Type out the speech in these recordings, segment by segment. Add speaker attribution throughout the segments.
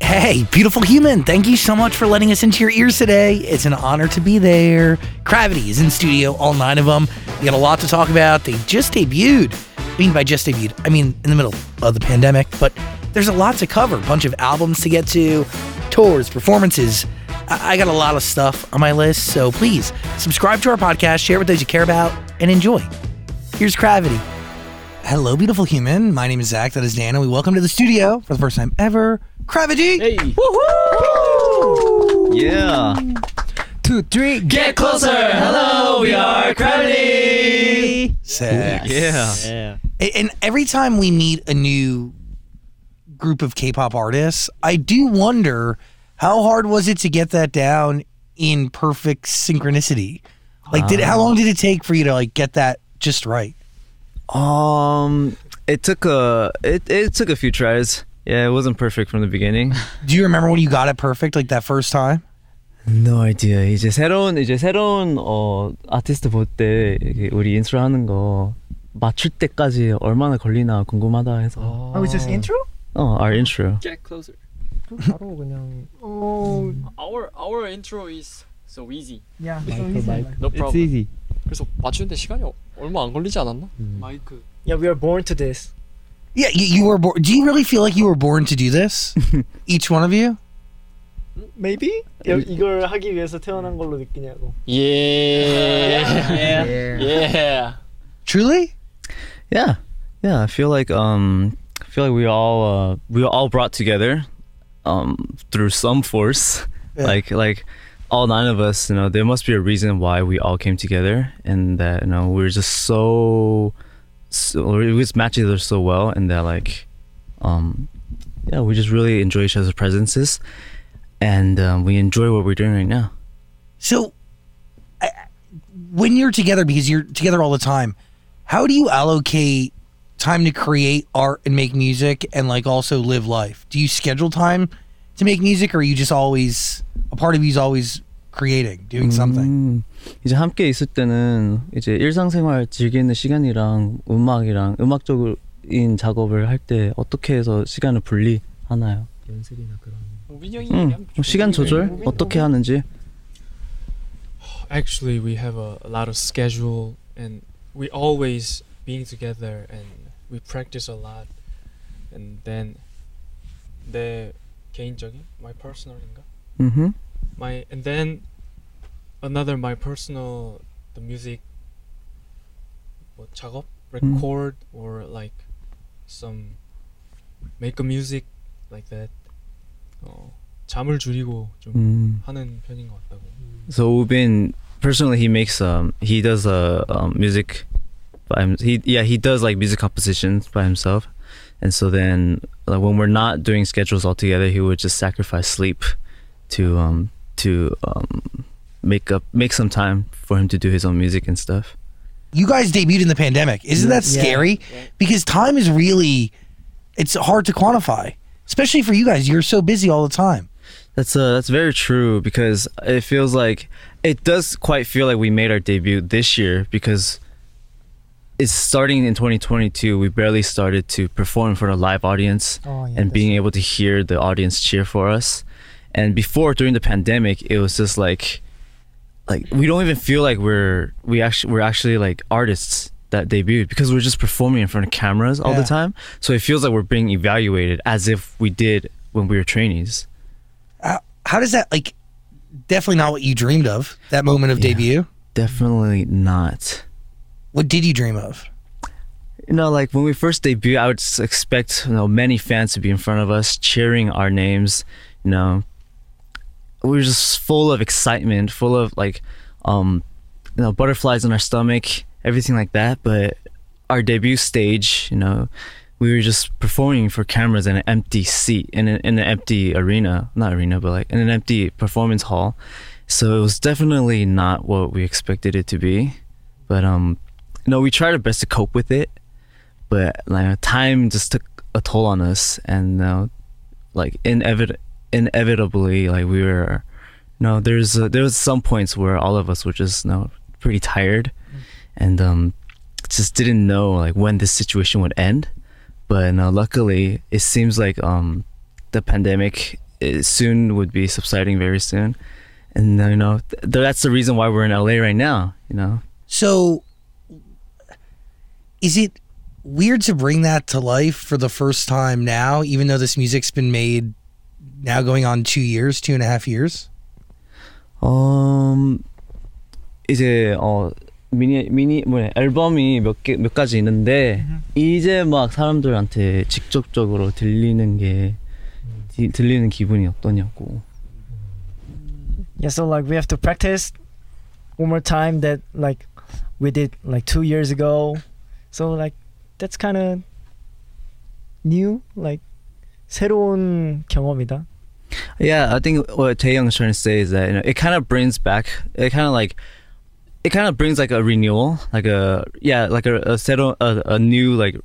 Speaker 1: Hey, beautiful human, thank you so much for letting us into your ears today. It's an honor to be there. CRAVITY is in studio, all nine of them. We got a lot to talk about. They just debuted. I mean, by just debuted, I mean in the middle of the pandemic, but there's a lot to cover. A bunch of albums to get to, tours, performances. I, I got a lot of stuff on my list, so please subscribe to our podcast, share with those you care about, and enjoy. Here's CRAVITY. Hello, beautiful human. My name is Zach. That is Dan, and we welcome to the studio for the first time ever, CRAVITY.
Speaker 2: Hey. Yeah.
Speaker 1: Two, three,
Speaker 2: Get closer. Hello, we are CRAVITY.
Speaker 1: Sick.
Speaker 2: Yeah.
Speaker 1: A- And every time we meet a new group of K-pop artists, I do wonder how hard was it to get that down in perfect synchronicity. Like, did how long did it take for you to like get that just right?
Speaker 2: Um, it took a it it took a few tries. Yeah, it wasn't perfect from the beginning.
Speaker 1: Do you remember when you got it perfect, like that first time?
Speaker 2: No idea. 이제 새로운 이제 새로운 어 아티스트 볼 때 우리 인트로 하는 거 맞출 때까지 얼마나 걸리나 궁금하다 해서.
Speaker 3: Oh, it's just intro?
Speaker 2: 어, our intro.
Speaker 4: Get closer.
Speaker 3: 바로 그냥 어
Speaker 4: Our our intro is so easy.
Speaker 3: yeah, so easy.
Speaker 4: No problem.
Speaker 2: easy.
Speaker 4: 그래서 맞추는데 시간이 어- 얼마 안 걸리지 않았나? 마이크.
Speaker 3: Yeah, we are born to this.
Speaker 1: Yeah, you, you were born. Do you really feel like you were born to do this? Each one of you?
Speaker 3: Maybe? 여, 이걸 하기 위해서 태어난 걸로 느끼냐고.
Speaker 4: Yeah. Yeah. Yeah.
Speaker 1: Truly?
Speaker 2: Yeah, yeah. I feel like um, I feel like we all uh, we were all brought together, um, through some force.
Speaker 1: Yeah.
Speaker 2: Like like all nine of us, you know, there must be a reason why we all came together, and that you know we're just so, so we just match each other so well, and that like, um, yeah, we just really enjoy each other's presences, and um, we enjoy what we're doing right now.
Speaker 1: So, when you're together, because you're together all the time, how do you allocate time to create art and make music and like also live life? Do you schedule time to make music or are you just always, a part of you is always creating, doing something?
Speaker 2: 음, 이제 함께 있을 때는 이제 일상생활 즐기는 시간이랑 음악이랑 음악적인 작업을 할 때 어떻게 해서 시간을 분리하나요?
Speaker 4: 우빈 형이
Speaker 2: 음, 시간 조절 어떻게 하는지?
Speaker 5: Actually, we have a, a lot of schedule, and we always being together, and we practice a lot. And then 내 개인적인 my personal인가?
Speaker 2: 음.
Speaker 5: my and then another my personal the music what 작업 mm-hmm. record mm. or like some make a music like that 어, 잠을 줄이고 좀
Speaker 2: mm.
Speaker 5: 하는 편인 것 같다고.
Speaker 2: So Woobin personally he makes um he does a um, music by him, he yeah he does like music compositions by himself and so then like when we're not doing schedules all together he would just sacrifice sleep to um to um make up make some time for him to do his own music and stuff
Speaker 1: You guys debuted in the pandemic. Isn't that
Speaker 3: Yeah.
Speaker 1: scary? Because time is really, it's hard to quantify, especially for you guys. You're so busy all the time.
Speaker 2: That's uh that's very true because it feels like it does quite feel like we made our debut this year because it's starting in 2022 we barely started to perform for a live audience
Speaker 3: Oh, yeah,
Speaker 2: and being able to hear the audience cheer for us and before during the pandemic it was just like like we don't even feel like we're we actually we're actually like artists that debuted because we're just performing in front of cameras all
Speaker 1: Yeah.
Speaker 2: the time so it feels like we're being evaluated as if we did when we were trainees.
Speaker 1: How, how does that like? Definitely not what you dreamed of. That moment of
Speaker 2: Yeah.
Speaker 1: debut.
Speaker 2: Definitely not.
Speaker 1: What did you dream of?
Speaker 2: You know, like when we first debuted, I would expect you know many fans to be in front of us cheering our names. You know, we were just full of excitement, full of like, um, you know, butterflies in our stomach, everything like that. But our debut stage, you know, we were just performing for cameras in an empty seat in an, in an empty arena, not arena, but like in an empty performance hall. So it was definitely not what we expected it to be. But um, you know, we tried our best to cope with it but like time just took a toll on us and uh, like inevit- inevitably like we were you know there's uh, there was some points where all of us were just you know pretty tired. And um just didn't know like when this situation would end. But uh, luckily it seems like um the pandemic is soon would be subsiding very soon. And you know th- that's the reason why we're in LA right now you know?
Speaker 1: So, is it weird to bring that to life for the first time now, even though this music's been made now going on two years, two and a half years?
Speaker 2: 음 이제 어 미니 미니 뭐냐 앨범이 몇 개 몇 가지 있는데 이제 막 사람들한테 직접적으로 들리는 게 디- 들리는 기분이 어떠냐고.
Speaker 3: Yeah, so like we have to practice one more time that like we did like two years ago. So like that's kind of new, like 새로운 경험이다.
Speaker 2: Yeah, I think what Taeyoung's trying to say is that you know, it kind of brings back, it kind of like, it kind of brings like a renewal, like a yeah, like a a, of a, a new like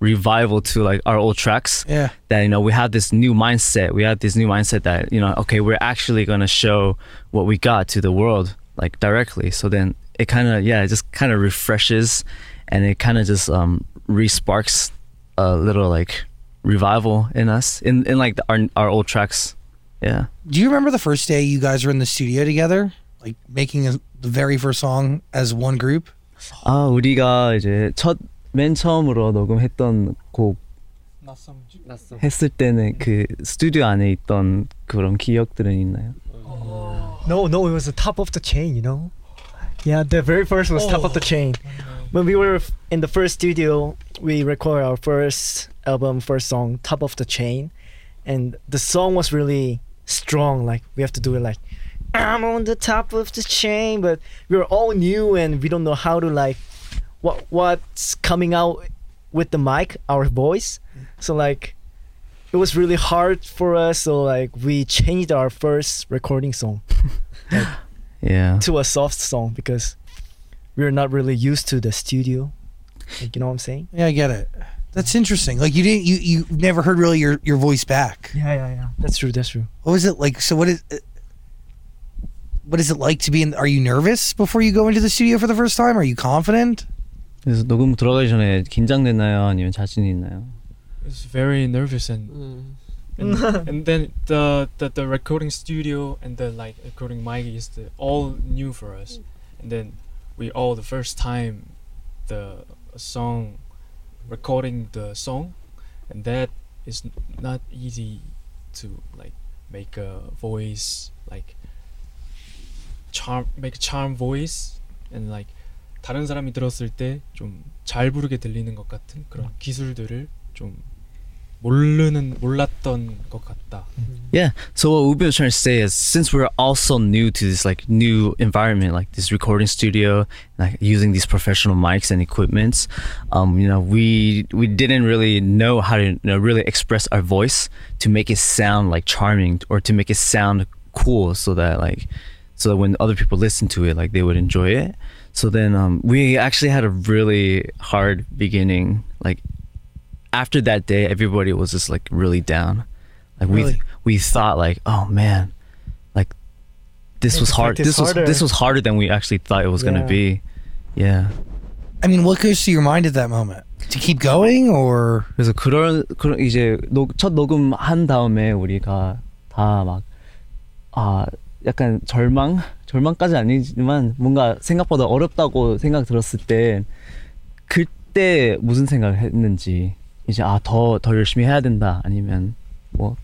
Speaker 2: revival to like our old tracks.
Speaker 1: Yeah.
Speaker 2: That you know we have this new mindset. We have this new mindset that you know okay we're actually gonna show what we got to the world like directly. So then it kind of yeah it just kind of refreshes, and it kind of just um resparks a little like revival in us in in like the, our our old tracks yeah
Speaker 1: Do you remember the first day you guys were in the studio together, like making a, the very first song as one group?
Speaker 2: 아 우리가 이제 첫 맨 처음으로 녹음했던 곡 했을 때는 그 스튜디오 안에 있던 그런 기억들은 있나요?
Speaker 3: No, no, it was the top of the chain, you know. Yeah, the very first was top of the chain. When we were f- in the first studio, we recorded our first album, first song, top of the chain, and the song was really strong. Like we have to do it like, I'm on the top of the chain, but we're all new and we don't know how to like, what what's coming out with the mic, our voice. So like, it was really hard for us. So like, we changed our first recording song
Speaker 2: yeah
Speaker 3: to a soft song because we're not really used to the studio. Like, you know what I'm saying?
Speaker 1: Yeah, I get it. That's interesting. Like you didn't, you you never heard really your your voice back.
Speaker 3: Yeah, yeah, yeah. That's true. That's true.
Speaker 1: What was it like? So what is? uh, What is it like to be in? Are you nervous before you go into the studio for the first time? Are you confident?
Speaker 2: 그래서 녹음 들어가기 전에 긴장됐나요? 아니면 자신이 있나요?
Speaker 5: It's very nervous and and, and then the, the the recording studio and the like recording mic is the, all new for us and then we all the first time the song recording the song and that is not easy to like make a voice like charm make a charm voice and like 다른 사람이 들었을 때 좀 잘 부르게 들리는 것 같은 그런 기술들을 좀 모르는 몰랐던 것 같다.
Speaker 2: Yeah. So what Ubi was trying to say is, since we're all so new to this like new environment, like this recording studio, like using these professional mics and equipments, um, you know, we we didn't really know how to you know, really express our voice to make it sound like charming or to make it sound cool, so that like, so that when other people listen to it, like they would enjoy it. So then um, we actually had a really hard beginning. Like after that day, everybody was just like really down. Like
Speaker 1: Really?
Speaker 2: we we thought like, oh man, like this
Speaker 3: Need
Speaker 2: was
Speaker 3: to
Speaker 2: hard.
Speaker 3: practice
Speaker 2: This was
Speaker 3: harder.
Speaker 2: this was harder than we actually thought it was gonna
Speaker 3: Yeah.
Speaker 2: be. Yeah.
Speaker 1: I mean, what goes through your mind at that moment? To keep going, or
Speaker 2: 그래서 그런 그런 이제 녹, 첫 녹음 한 다음에 우리가 다 막 아 약간 절망 절망까지 아니지만 뭔가 생각보다 어렵다고 생각 들었을 때 그때 무슨 생각을 했는지 이제 아더더 열심히 해야 된다 아니면 뭐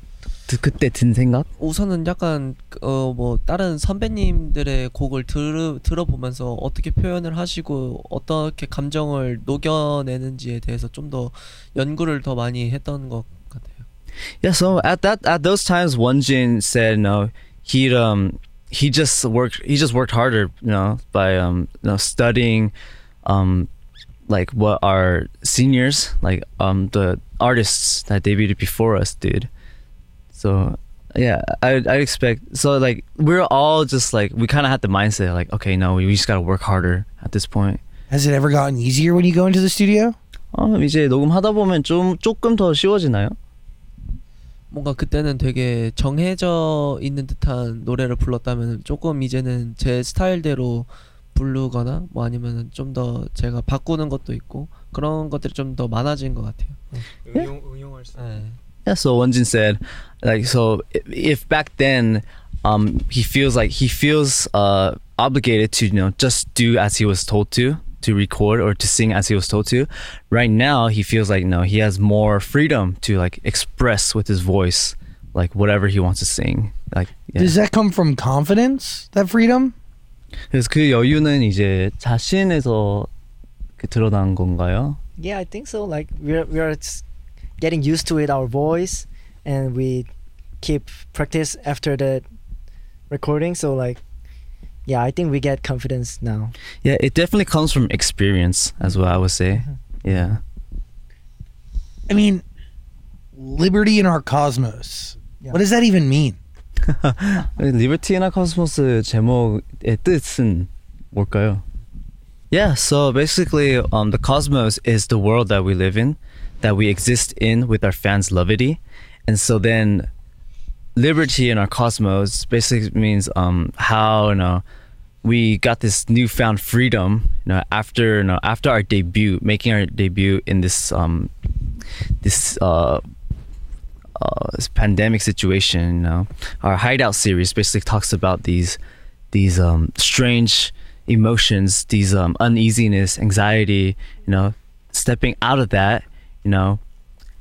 Speaker 2: 그- 그때 든 생각?
Speaker 6: 우선은 약간 어 뭐 다른 선배님들의 곡을 들 들어보면서 어떻게 표현을 하시고 어떻게 감정을 녹여내는지에 대해서 좀 더 연구를 더 많이 했던 것 같아요.
Speaker 2: Yeah, so at that at those times, Wonjin said no. He um he just worked he just worked harder, you know, by um you know studying, um like what our seniors like um the artists that debuted before us did. So yeah, I I expect so like we're all just like we kind of had the mindset like okay no we just gotta work harder at this point.
Speaker 1: Has it ever gotten easier when you go into the studio?
Speaker 2: 어 이제 녹음하다 보면 좀 조금 더 쉬워지나요?
Speaker 6: 뭔가 그때는 되게 정해져 있는 듯한 노래를 불렀다면 조금 이제는 제 스타일대로 부르거나 뭐 아니면 좀 더 제가 바꾸는 것도 있고 그런 것들이 좀 더 많아진 것 같아요.
Speaker 5: 응용 응용할 수.
Speaker 6: 네.
Speaker 2: Yeah, so Wonjin said, like, so i- if back then, um, he feels like he feels uh obligated to you know just do as he was told to to record or to sing as he was told to. Right now, he feels like no, he has more freedom to like express with his voice, like whatever he wants to sing. Like, yeah.
Speaker 1: Does that come from confidence? That freedom?
Speaker 2: 그래서 그 여유는 이제 자신에서 그 드러난 건가요?
Speaker 3: Yeah, I think so. Like we're we're s- getting used to it, our voice, and we keep practice after the recording. So like, yeah, I think we get confidence now.
Speaker 2: Yeah, it definitely comes from experience, as well. I would say. Yeah.
Speaker 1: I mean, liberty in our cosmos.
Speaker 3: Yeah.
Speaker 1: What does that even mean?
Speaker 2: 리버티나 코스모스 제목의 뜻은 뭘까요? Yeah, so basically, um, the cosmos is the world that we live in, that we exist in with our fans' LUVITY. And so then, liberty in our cosmos basically means um, how, you know, we got this newfound freedom, you know, after, you know, after our debut, making our debut in this, um, this, uh, uh, this pandemic situation, you know, our hideout series basically talks about these these um, strange emotions, these um, uneasiness, anxiety, you know, stepping out of that, you know,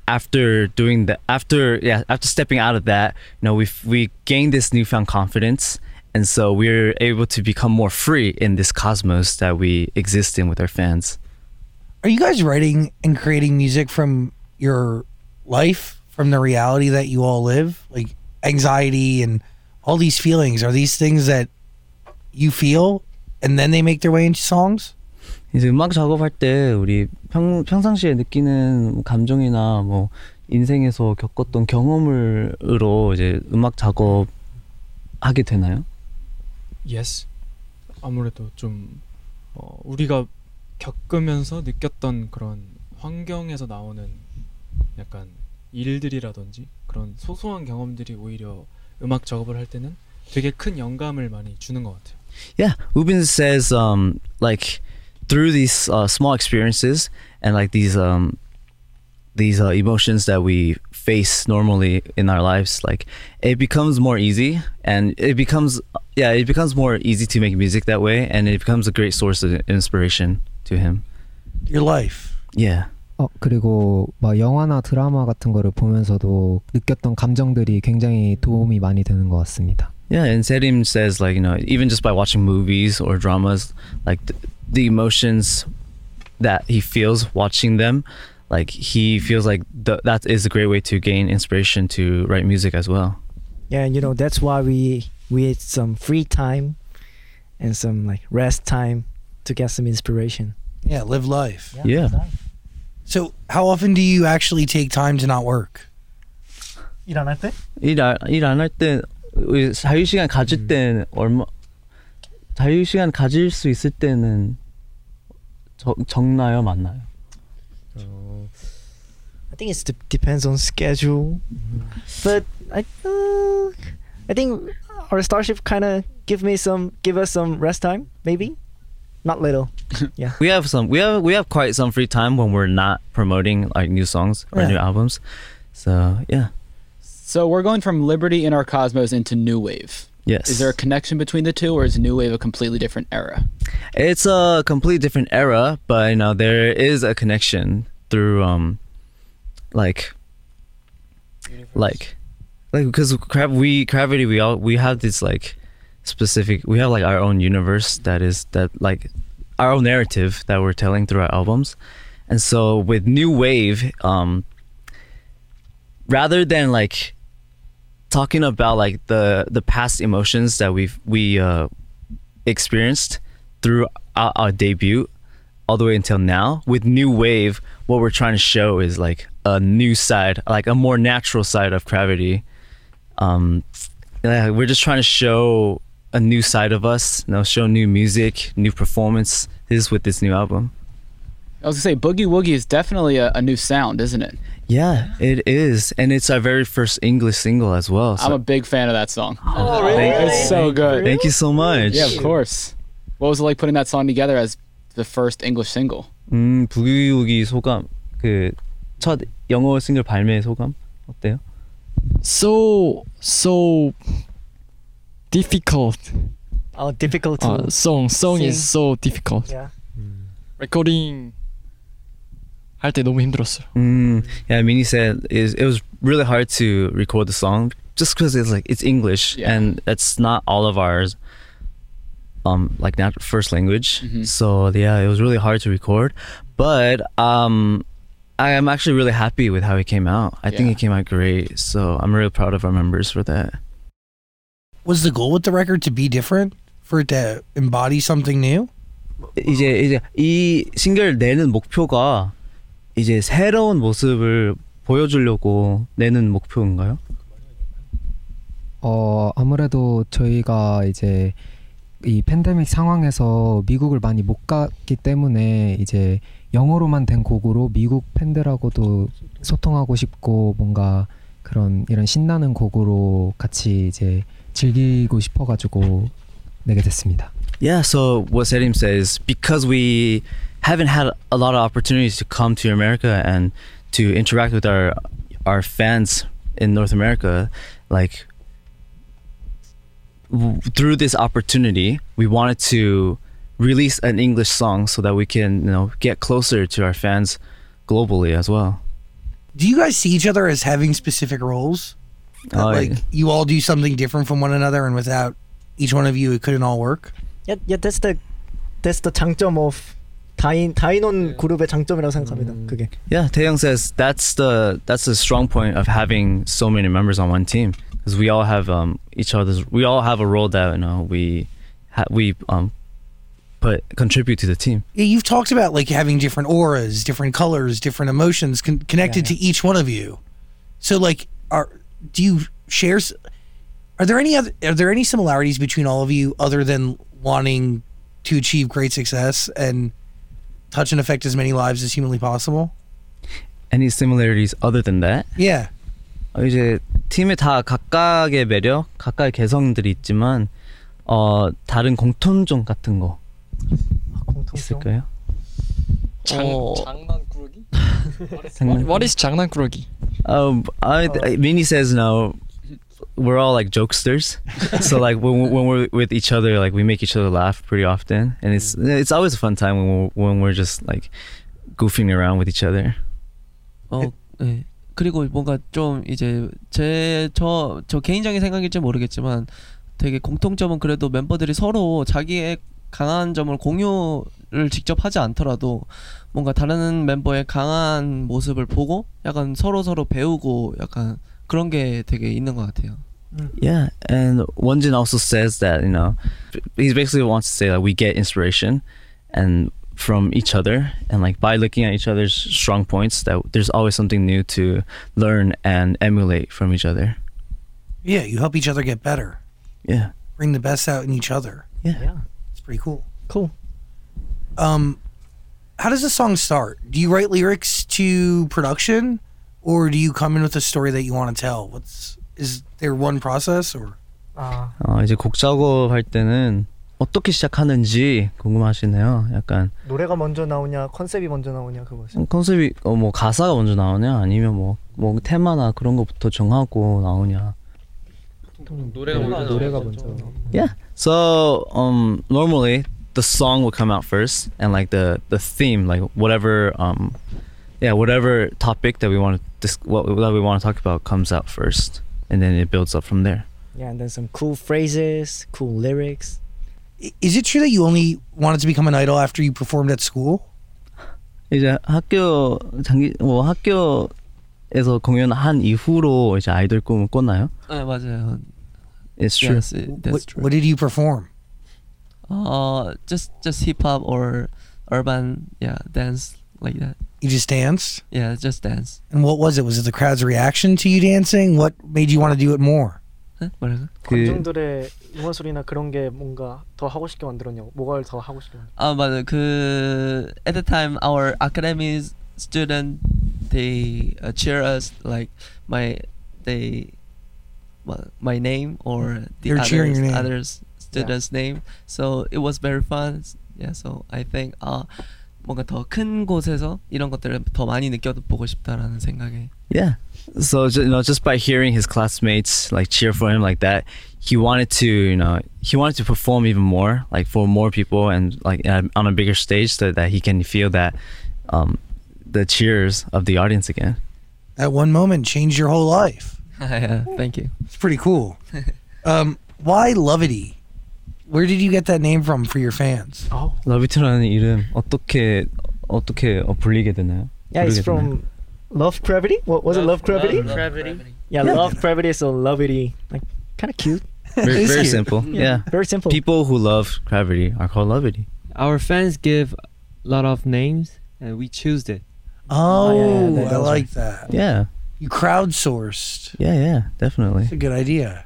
Speaker 2: after doing that, after yeah, after stepping out of that, you know, we we gained this newfound confidence, and so we're able to become more free in this cosmos that we exist in with our fans.
Speaker 1: Are you guys writing and creating music from your life, from the reality that you all live? Like anxiety and all these feelings, are these things that you feel and then they make their way into songs?
Speaker 2: 이제 음악 작업할 때 우리 평, 평상시에 느끼는 감정이나 뭐 인생에서 겪었던 경험을로 이제 음악 작업 하게 되나요?
Speaker 5: Yes. 아무래도 좀 어, 우리가 겪으면서 느꼈던 그런 환경에서 나오는 약간 일들이라든지 그런 소소한 경험들이 오히려 음악 작업을 할 때는 되게 큰 영감을 많이 주는 것 같아요.
Speaker 2: Yeah, Woobin says um like through these uh, small experiences and like these um these uh, emotions that we face normally in our lives like it becomes more easy and it becomes yeah it becomes more easy to make music that way and it becomes a great source of inspiration to him.
Speaker 1: Your life.
Speaker 2: Yeah.
Speaker 7: 어 그리고 막 영화나 드라마 같은 거를 보면서도 느꼈던 감정들이 굉장히 도움이 많이 되는 것 같습니다.
Speaker 2: Yeah, and Serim says like you know even just by watching movies or dramas, like th- the emotions that he feels watching them, like he feels like th- that is a great way to gain inspiration to write music as well.
Speaker 3: Yeah, and you know that's why we we had some free time and some like rest time to get some inspiration.
Speaker 1: Yeah, live life.
Speaker 2: Yeah.
Speaker 1: So, how often do you actually take time to not work?
Speaker 3: 일어날 때?
Speaker 2: 일안 할 때 자유 시간 가질 때는 얼마 자유 시간 가질 수 있을 때는 적, 적나요, 많나요?
Speaker 3: I think it de- depends on schedule, but I uh, I think our starship kind of give me some give us some rest time maybe, not little. yeah.
Speaker 2: we have some we have we have quite some free time when we're not promoting like new songs or
Speaker 1: Yeah.
Speaker 2: new albums. So yeah.
Speaker 8: So we're going from Liberty in our cosmos into New Wave.
Speaker 2: Yes.
Speaker 8: Is there a connection between the two, or is New Wave a completely different era?
Speaker 2: It's a completely different era, but you know there is a connection through um like like like because crab we CRAVITY we all we have this like specific we have like our own universe that is that like our own narrative that we're telling through our albums. And so with new wave um rather than like talking about like the the past emotions that we've we uh experienced through our, our debut all the way until now with new wave what we're trying to show is like a new side like a more natural side of CRAVITY. Um we're just trying to show a new side of us you know show new music new performances with this new album
Speaker 8: I was gonna say Boogie Woogie is definitely a, a new sound, isn't it?
Speaker 2: yeah it is and it's our very first english single as well so
Speaker 8: I'm a big fan of that song.
Speaker 3: Oh,
Speaker 2: really?
Speaker 8: It's so good.
Speaker 2: thank you so much
Speaker 8: Yeah, of course. What was it like putting that song together as the first English single?
Speaker 2: 음 부기우기 소감 그 첫 영어 싱글 발매 소감 어때요?
Speaker 4: So so difficult.
Speaker 3: Oh, difficult to.
Speaker 4: Uh, song song is
Speaker 3: sing.
Speaker 4: so difficult.
Speaker 3: yeah.
Speaker 4: 레코딩 할 때 너무 힘들었어요.
Speaker 2: Mm, yeah, Mini said is it was really hard to record the song just because it's like it's English
Speaker 8: Yeah.
Speaker 2: and that's not all of ours. Um, like not first language.
Speaker 8: Mhm.
Speaker 2: So yeah, it was really hard to record, but um, I am actually really happy with how it came out. I think
Speaker 8: Yeah.
Speaker 2: it came out great. So I'm really proud of our members for that.
Speaker 1: Was the goal with the record to be different? For it to embody something new?
Speaker 2: 이제 이제 이 싱글 내는 목표가 이제 새로운 모습을 보여주려고 내는 목표인가요?
Speaker 7: 어 아무래도 저희가 이제 이 팬데믹 상황에서 미국을 많이 못 갔기 때문에 이제 영어로만 된 곡으로 미국 팬들하고도 소통하고 싶고 뭔가 그런 이런 신나는 곡으로 같이 이제 즐기고 내게 됐습니다.
Speaker 2: Yeah, so what Serim says, because we haven't had a lot of opportunities to come to America and to interact with our our fans in North America, like through this opportunity, we wanted to release an English song so that we can, you know, get closer to our fans globally as well.
Speaker 1: Do you guys see each other as having specific roles?
Speaker 2: Oh,
Speaker 1: like
Speaker 2: yeah.
Speaker 1: you all do something different from one another, and without each one of you, it couldn't all work.
Speaker 3: Yeah, yeah. That's the that's the 장점 of 다인 다인원 그룹의 장점이라고 생각합니다. Mm. 그게.
Speaker 2: Yeah, Taeyoung says that's the that's the strong point of having so many members on one team because we all have um each other's we all have a role that you know we ha- we um put contribute to the team.
Speaker 1: Yeah, you've talked about like having different auras, different colors, different emotions con- connected
Speaker 3: yeah, yeah.
Speaker 1: to each one of you. So like are do you share? s- Are there any other? Are there any similarities between all of you other than wanting to achieve great success and touch and affect as many lives as humanly possible?
Speaker 2: Any similarities other than that?
Speaker 1: Yeah.
Speaker 2: 어, 이제 팀에 다 각각의 매력, 각각의 개성들이 있지만 어 다른 공통점 같은 거
Speaker 3: 공통점.
Speaker 2: 있을까요?
Speaker 4: 장
Speaker 6: 어.
Speaker 4: 장난
Speaker 2: 장난-
Speaker 4: What is 장난꾸러기?
Speaker 2: Um, I, Minnie says no. We're all like jokesters, so like when, when we're with each other, like we make each other laugh pretty often, and it's it's always a fun time when we're when we're just like goofing around with each other.
Speaker 6: 어, 네. 그리고 뭔가 좀 이제 제저저 개인적인 생각일지 모르겠지만 되게 공통점은 그래도 멤버들이 서로 자기의 강한 점을 공유 를 직접 하지 않더라도 뭔가 다른 멤버의 강한 모습을 보고 약간 서로 서로 배우고 약간 그런 게 되게 있는 것 같아요.
Speaker 2: Yeah, and Wonjin also says that you know, he basically wants to say that we get inspiration, and from each other, and like by looking at each other's strong points, that there's always something new to learn and emulate from each other.
Speaker 1: Yeah, you help each other get better.
Speaker 2: Yeah.
Speaker 1: Bring the best out in each other.
Speaker 3: Yeah.
Speaker 1: It's pretty cool.
Speaker 3: Cool.
Speaker 1: Um, how does the song start? Do you write lyrics to production, or do you come in with a story that you want to tell? What's is there one process or?
Speaker 3: 아,
Speaker 2: 어, 이제 곡 작업할 때는 어떻게 시작하는지 궁금하시네요. 약간
Speaker 3: 노래가 먼저 나오냐, 컨셉이 먼저 나오냐 그거죠.
Speaker 2: 컨셉이 어, 뭐 가사가 먼저 나오냐 아니면 뭐 뭐 테마나 그런 것부터 정하고 나오냐.
Speaker 6: 노래가
Speaker 7: 노래가 먼저.
Speaker 2: Yeah. So um normally the song will come out first and like the the theme like whatever um yeah whatever topic that we want to dis- what that we want to talk about comes out first. and then it builds up from there.
Speaker 3: Yeah, and then some cool phrases, cool lyrics.
Speaker 1: I- Is it true that you only wanted to become an idol after you performed at school?
Speaker 2: 이제 학교 장기 뭐 학교에서 공연한 이후로 이제 아이돌 꿈을 꿨나요?
Speaker 6: 네 맞아요.
Speaker 2: It's true.
Speaker 6: Yes, it, that's
Speaker 1: What,
Speaker 6: true.
Speaker 1: what did you perform?
Speaker 6: Uh, just just hip hop or urban, yeah, dance like that.
Speaker 1: You just danced?
Speaker 6: Yeah, just dance.
Speaker 1: And what was it? Was it the crowd's reaction to you dancing? What made you want to do it more?
Speaker 6: 네? 뭐라고?
Speaker 2: 그
Speaker 3: 관중들의 응원 소리나 그런 게 뭔가 더 하고 싶게 만들었냐고. 뭐가 더 하고 싶게 만들.
Speaker 6: 아 맞아. 그 at the time our academy student they uh, cheer us like my they my, my name or the
Speaker 1: They're
Speaker 6: others,
Speaker 1: cheering your name.
Speaker 6: others student's yeah. name. So it was very fun. Yeah. So I think uh, 뭔가 더 곳에서 이런 것들을 더 많이 느껴보고 싶다라는 생각에.
Speaker 2: Yeah. So you know, just by hearing his classmates like cheer for him like that, he wanted to you know he wanted to perform even more like for more people and like on a bigger stage so that he can feel that um, the cheers of the audience again.
Speaker 1: That one moment changed your whole life.
Speaker 6: yeah, thank you.
Speaker 1: It's pretty cool. Um, why LUVITY? Where did you get that name from for your fans?
Speaker 3: Oh.
Speaker 2: 러비트라는 이름 어떻게 어떻게 어, 불리게 되나요?
Speaker 3: Yeah, it's from Love CRAVITY. What was love, it? Love CRAVITY. Love, CRAVITY. Yeah, yeah, Love CRAVITY. So LUVITY, like kind of cute.
Speaker 2: Very, very
Speaker 1: cute.
Speaker 2: simple. Yeah. yeah.
Speaker 3: very simple.
Speaker 2: People who love CRAVITY are called LUVITY.
Speaker 9: Our fans give a lot of names, and we choose it.
Speaker 1: Oh,
Speaker 3: oh yeah,
Speaker 1: I like right. that.
Speaker 2: Yeah.
Speaker 1: You crowdsourced.
Speaker 2: Yeah, yeah, definitely.
Speaker 1: It's a good idea.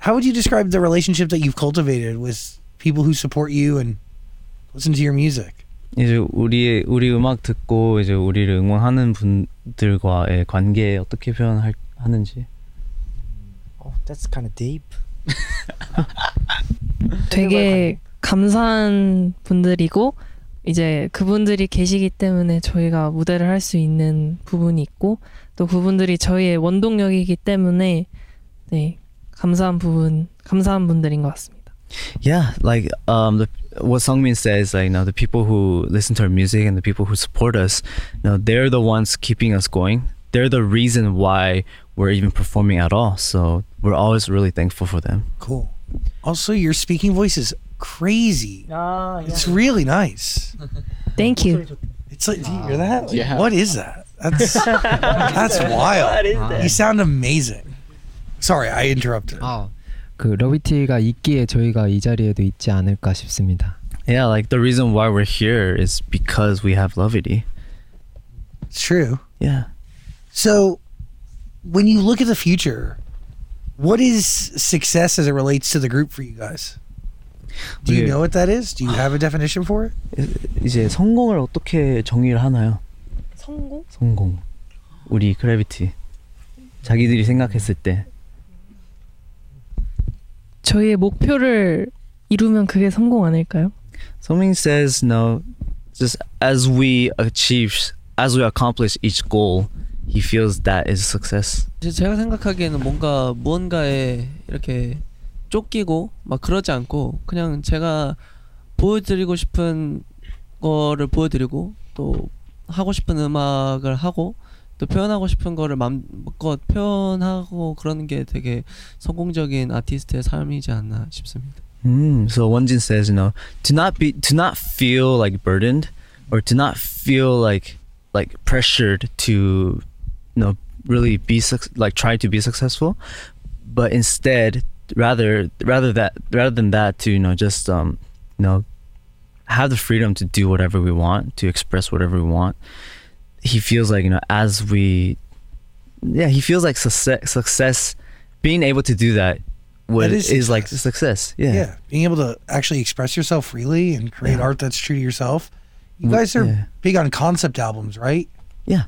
Speaker 1: How would you describe the relationship that you've cultivated with people who support you and listen to your music?
Speaker 2: 이제 우리 우리 음악 듣고 이제 우리를 응원하는 분들과의 관계 어떻게 표현할 하는지.
Speaker 3: Oh, that's kind of deep.
Speaker 10: 되게 감사한 분들이고 이제 그분들이 계시기 때문에 저희가 무대를 할 수 있는 부분이 있고 또 그분들이 저희의 원동력이기 때문에 네 감사한 분, 감사한 분들인 것 같습니다.
Speaker 2: Yeah, like um, the, what Seongmin says, like you know, the people who listen to our music and the people who support us, you know, they're the ones keeping us going. They're the reason why we're even performing at all. So we're always really thankful for them.
Speaker 1: Cool. Also, your speaking voice is crazy.
Speaker 3: Ah, yeah.
Speaker 1: It's really nice.
Speaker 10: Thank you.
Speaker 1: It's like, do you hear that?
Speaker 8: Like, yeah.
Speaker 1: What is that? That's that's wild.
Speaker 3: What is that?
Speaker 1: You sound amazing. Sorry, I interrupted.
Speaker 7: 아, 그 러비티가 있기에 저희가 이 자리에도 있지 않을까 싶습니다.
Speaker 2: Yeah, like the reason why we're here is because we have Lovity.
Speaker 1: It's true.
Speaker 2: Yeah.
Speaker 1: So, when you look at the future, what is success as it relates to the group for you guys? Do you know what that is? Do you have a definition for it?
Speaker 2: 이제 성공을 어떻게 정의를 하나요?
Speaker 10: 성공?
Speaker 2: 성공. 우리 그래비티. 자기들이 생각했을 때.
Speaker 10: 저희의 목표를 이루면 그게 성공 아닐까요?
Speaker 2: Something says no. Just as we achieve, as we accomplish each goal, he feels that is success.
Speaker 6: 제가 생각하기에는 뭔가 무언가에 이렇게 쫓기고 막 그러지 않고 그냥 제가 보여드리고 싶은 거를 보여드리고 또 하고 싶은 음악을 하고 또 표현하고 싶은 거를 마음껏 표현하고 그러는 게 되게 성공적인 아티스트의 삶이지 않나 싶습니다.
Speaker 2: Mm, so Wonjin says, you know, to not be, to not feel like burdened, or to not feel like like pressured to, you know, really be like try to be successful, but instead, rather rather that rather than that, to you know just um, you know, have the freedom to do whatever we want, to express whatever we want. he feels like you know as we yeah he feels like success success being able to do that what is
Speaker 1: that
Speaker 2: is,
Speaker 1: is
Speaker 2: like success. yeah.
Speaker 1: Yeah. Being able to actually express yourself freely and create
Speaker 2: yeah.
Speaker 1: art that's true to yourself. You
Speaker 2: mm,
Speaker 1: guys are
Speaker 2: yeah.
Speaker 1: big on concept albums right?
Speaker 2: Yeah.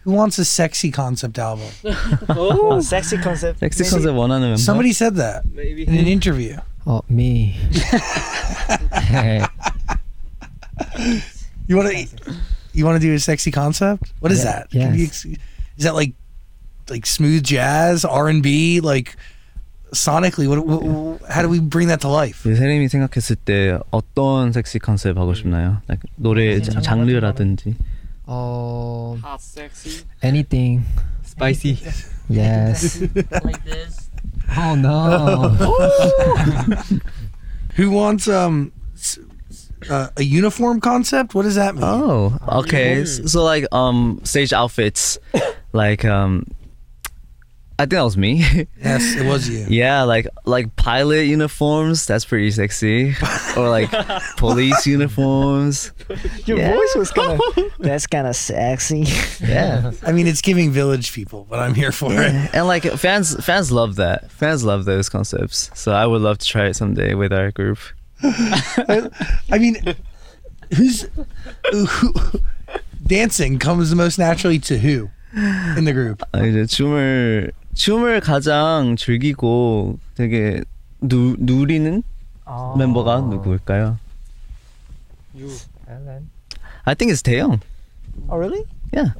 Speaker 1: Who wants a sexy concept album?
Speaker 3: Oh sexy concept.
Speaker 2: Sexy
Speaker 3: maybe.
Speaker 2: concept one of
Speaker 1: somebody said that maybe. in an interview.
Speaker 7: Oh me.
Speaker 1: You want to you want to do a sexy concept? What is
Speaker 7: Yeah,
Speaker 1: that? Can you ex- is that like like smooth jazz, R and B, like sonically? What, what, what- How do we bring that to life?
Speaker 2: 그 세림이 생각했을 때 어떤 섹시 컨셉 하고 싶나요? like 노래 자- 장르라든지.
Speaker 7: Oh,
Speaker 4: Hot, sexy.
Speaker 7: anything.
Speaker 9: Spicy.
Speaker 7: Yes.
Speaker 6: like this.
Speaker 7: Oh no.
Speaker 1: Who wants um s- Uh, a uniform concept? What does that mean?
Speaker 2: Oh, okay. S- So like um stage outfits, like um, I think that was me.
Speaker 1: Yes, it was you.
Speaker 2: yeah, like like pilot uniforms. That's pretty sexy. or like police uniforms.
Speaker 3: Your
Speaker 2: Yeah.
Speaker 3: voice was kind of. That's kind of sexy.
Speaker 2: Yeah.
Speaker 1: I mean, it's giving village people, but I'm here for it.
Speaker 2: and like fans fans love that. Fans love those concepts. So I would love to try it someday with our group.
Speaker 1: I, mean, who's who, dancing comes the most naturally to who in the group?
Speaker 2: 아, 이제 춤을 춤을 가장 즐기고 되게 누, 누리는 아. 멤버가 누구일까요?
Speaker 3: You, Allen.
Speaker 2: I think it's Taeyoung.
Speaker 3: Oh really?
Speaker 2: Yeah.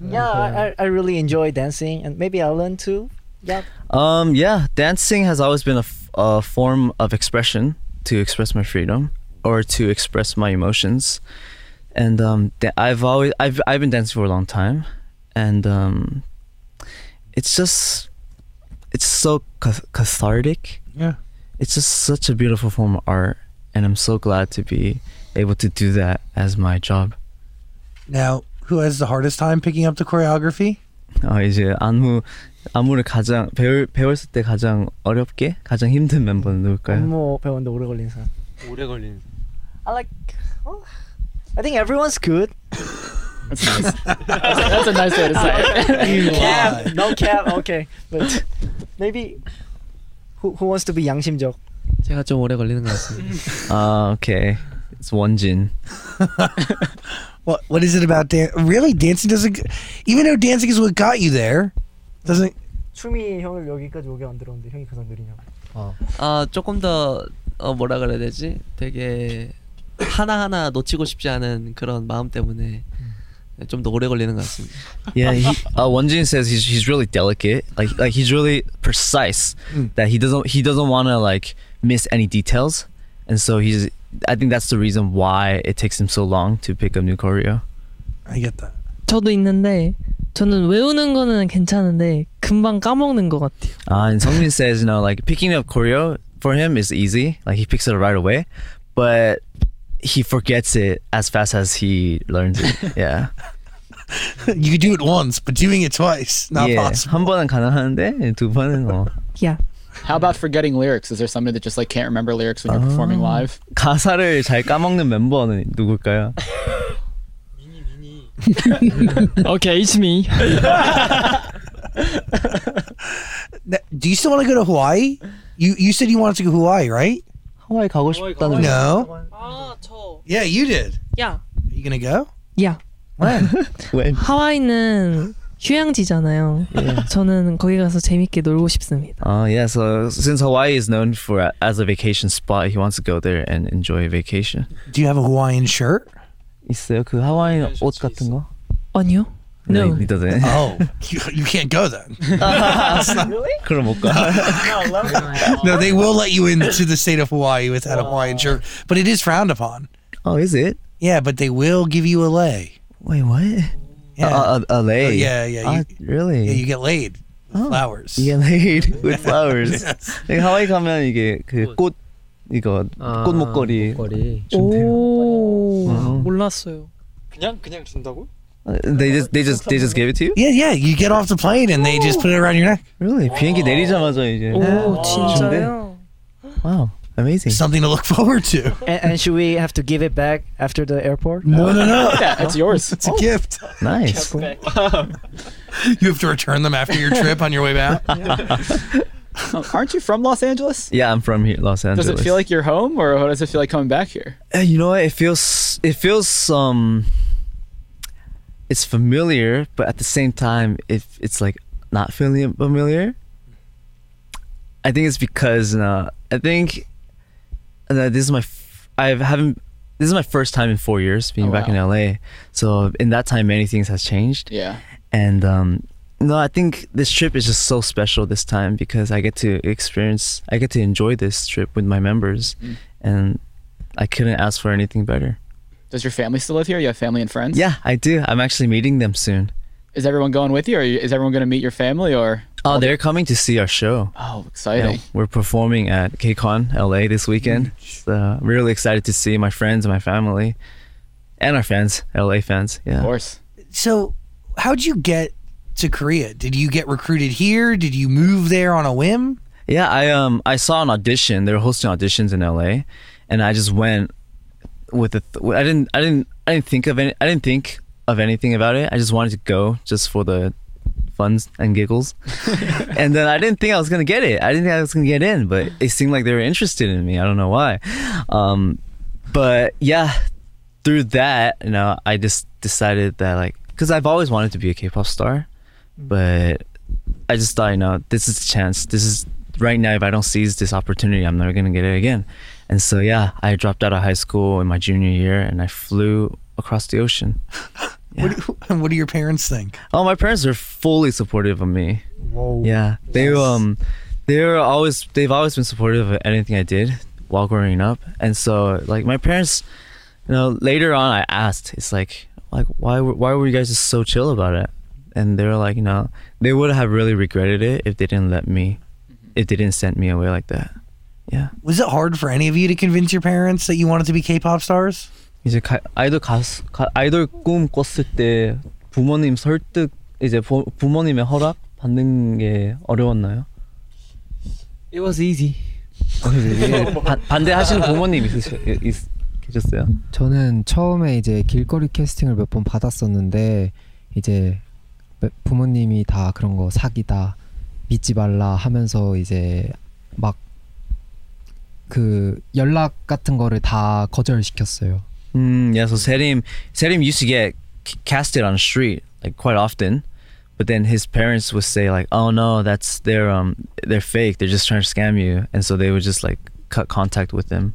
Speaker 3: Yeah, I, I really enjoy dancing, and maybe Allen too. Yeah.
Speaker 2: Um. Yeah, dancing has always been a a form of expression to express my freedom or to express my emotions, and um, I've always I've I've been dancing for a long time, and um, it's just it's so cathartic.
Speaker 1: Yeah.
Speaker 2: It's just such a beautiful form of art, and I'm so glad to be able to do that as my job.
Speaker 1: Now, who has the hardest time picking up the choreography?
Speaker 2: 어, 이제 안무 안무를 가장 배울 배웠을 때 가장 어렵게 가장 힘든 멤버는 누굴까요?
Speaker 3: 안무 배우는데 오래 걸린 사람.
Speaker 9: 오래 걸리는.
Speaker 3: I like. oh, I think everyone's good.
Speaker 8: That's nice. That's a nice way to say it.
Speaker 3: cap, no cap. Okay, but maybe who who wants to be 양심적?
Speaker 6: 제가 좀 오래 걸리는 것 같습니다.
Speaker 2: 아, okay. It's 원진.
Speaker 1: What what is it about dance? Really, dancing doesn't. Even though dancing is what got you there, doesn't.
Speaker 3: 춤이 형을 여기까지 오게 만들었는데 형이 가장 느리냐고.
Speaker 6: 아 조금 더 어, 뭐라 그래야 되지? 되게 하나 하나 놓치고 싶지 않은 그런 마음 때문에 좀 더 오래 걸리는 것 같습니다.
Speaker 2: Yeah, he, uh, Wonjin says he's he's really delicate. Like like he's really precise.
Speaker 1: Mm.
Speaker 2: That he doesn't he doesn't want to like miss any details, and so he's. I think that's the reason why it takes him so long to pick up new choreo.
Speaker 1: I get that.
Speaker 10: 저도 있는데 저는 외우는 거는 괜찮은데 금방 까먹는 것 같아요.
Speaker 2: Uh, and Seongmin says, you know, like picking up choreo for him is easy. Like he picks it up right away, but he forgets it as fast as he learns it. Yeah.
Speaker 1: you do it once, but doing it twice not
Speaker 2: yeah.
Speaker 1: possible.
Speaker 2: 한 번은 가능한데 두 번은 어.
Speaker 10: Yeah.
Speaker 8: How about forgetting lyrics? Is there somebody that just like can't remember lyrics when you're performing live?
Speaker 2: 가사를 잘 까먹는 멤버는 누굴까요?
Speaker 4: okay, it's me.
Speaker 1: Now, Do you still want to go to Hawaii? You you said you wanted to go to Hawaii, right?
Speaker 2: 하와이 가고 싶다는
Speaker 1: No.
Speaker 10: 아, 저.
Speaker 1: Yeah, you did.
Speaker 10: 야.
Speaker 1: Are you gonna go?
Speaker 10: 야.
Speaker 1: When?
Speaker 2: when?
Speaker 10: 하와이는 휴양지잖아요. Yeah. 저는 거기 가서 재밌게 놀고 싶습니다.
Speaker 2: Oh yeah, so since Hawaii is known for uh, as a vacation spot, he wants to go there and enjoy a vacation.
Speaker 1: Do you have a Hawaiian shirt?
Speaker 2: 있어요. 그 하와이 옷 같은 거?
Speaker 10: 아니요.
Speaker 2: No, he doesn't.
Speaker 1: Oh, you, you can't go then. really?
Speaker 2: 그럼 못 가.
Speaker 1: no, they will let you into the state of Hawaii without a Hawaiian shirt, but it is frowned upon.
Speaker 2: Oh, is it?
Speaker 1: Yeah, but they will give you a lei.
Speaker 2: Wait, what?
Speaker 1: Yeah.
Speaker 2: Uh, uh, LA.
Speaker 1: Oh, yeah, yeah,
Speaker 2: Ah,
Speaker 1: you-
Speaker 2: really?
Speaker 1: Yeah, you get laid. with Flowers.
Speaker 2: You get laid with flowers.
Speaker 1: Yes.
Speaker 2: like 하와이 가면 이게 그 꽃 이거 꽃 목걸이.
Speaker 7: 목걸이.
Speaker 10: 오.
Speaker 2: 어.
Speaker 10: 몰랐어요.
Speaker 4: 그냥 그냥 준다고?
Speaker 2: Uh, They just they just they just gave it to you?
Speaker 1: Yeah, yeah. You get off the plane and they just put it around your neck.
Speaker 2: Really? 비행기 내리자마자 이제.
Speaker 10: 오, 진짜요?
Speaker 2: Wow, amazing.
Speaker 1: Something to look forward to.
Speaker 3: And, and should we have to give it back after the airport?
Speaker 1: No, no, no.
Speaker 8: Yeah, it's yours.
Speaker 1: It's a gift.
Speaker 2: Nice.
Speaker 1: You have to return them after your trip on your way back.
Speaker 8: Aren't you from Los Angeles?
Speaker 2: Yeah, I'm from here, Los Angeles.
Speaker 8: Does it feel like you're home, or how does it feel like coming back here?
Speaker 2: Uh, you know what? It feels it feels um it's familiar, but at the same time, if it's like not feeling familiar, I think it's because uh, I think that this is my f- I haven't this is my first time in four years being
Speaker 8: Oh,
Speaker 2: back
Speaker 8: wow.
Speaker 2: in LA. So in that time, many things has changed.
Speaker 8: Yeah.
Speaker 2: And um, no, I think this trip is just so special this time because I get to experience, I get to enjoy this trip with my members,
Speaker 8: Mm.
Speaker 2: and I couldn't ask for anything better.
Speaker 8: Does your family still live here? You have family and friends?
Speaker 2: Yeah, I do. I'm actually meeting them soon.
Speaker 8: Is everyone going with you, or is everyone going to meet your family, or?
Speaker 2: Oh, they're coming to see our show.
Speaker 8: Oh, exciting!
Speaker 2: Yeah, we're performing at KCON LA this weekend. So really excited to see my friends and my family, and our fans, LA fans. Yeah.
Speaker 8: Of course.
Speaker 1: So, how'd you get to Korea? Did you get recruited here? Did you move there on a whim?
Speaker 2: Yeah, I um I saw an audition. They were hosting auditions in LA, and I just went with the. Th- I didn't. I didn't. I didn't think of any. I didn't think of anything about it. I just wanted to go just for the funs and giggles. and then I didn't think I was gonna get it. I didn't think I was gonna get in, but it seemed like they were interested in me. I don't know why. Um, but yeah, through that, you know, I just decided that like, because I've always wanted to be a K-pop star, but I just thought, you know, this is the chance. This is right now. If I don't seize this opportunity, I'm never gonna get it again. And so yeah, I dropped out of high school in my junior year, and I flew across the ocean.
Speaker 1: What, do, what do your parents think?
Speaker 2: Oh, my parents are fully supportive of me.
Speaker 3: Whoa.
Speaker 2: Yeah, they um, they're always they've always been supportive of anything I did while growing up, and so like my parents, you know, later on I asked, it's like like why were- why were you guys just so chill about it? And they were like, you know, they would have really regretted it if they didn't let me, if they didn't send me away like that. Yeah.
Speaker 1: Was it hard for any of you to convince your parents that you wanted to be K-pop stars?
Speaker 2: 이제 가, 아이돌 가수 가, 아이돌 꿈 꿨을 때 부모님 설득 이제 부, 부모님의 허락 받는 게 어려웠나요?
Speaker 9: It was easy.
Speaker 2: 예, 반- 반대하시는 부모님 있으시, 있, 계셨어요?
Speaker 7: 저는 처음에 이제 길거리 캐스팅을 몇 번 받았었는데 이제 매- 부모님이 다 그런 거 사기다 믿지 말라 하면서 이제 막 그 연락 같은 거를 다 거절시켰어요.
Speaker 2: Mm, yeah, so Serim, Serim used to get c- casted on the street like quite often, but then his parents would say like, "Oh no, that's they're um they're fake. They're just trying to scam you," and so they would just like cut contact with him.